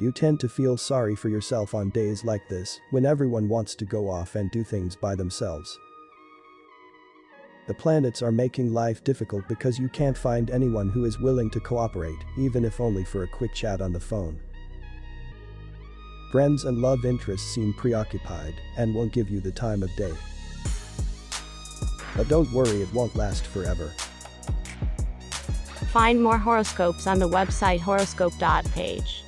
You tend to feel sorry for yourself on days like this, when everyone wants to go off and do things by themselves. The planets are making life difficult because you can't find anyone who is willing to cooperate, even if only for a quick chat on the phone. Friends and love interests seem preoccupied and won't give you the time of day. But don't worry, it won't last forever. Find more horoscopes on the website horoscope.page.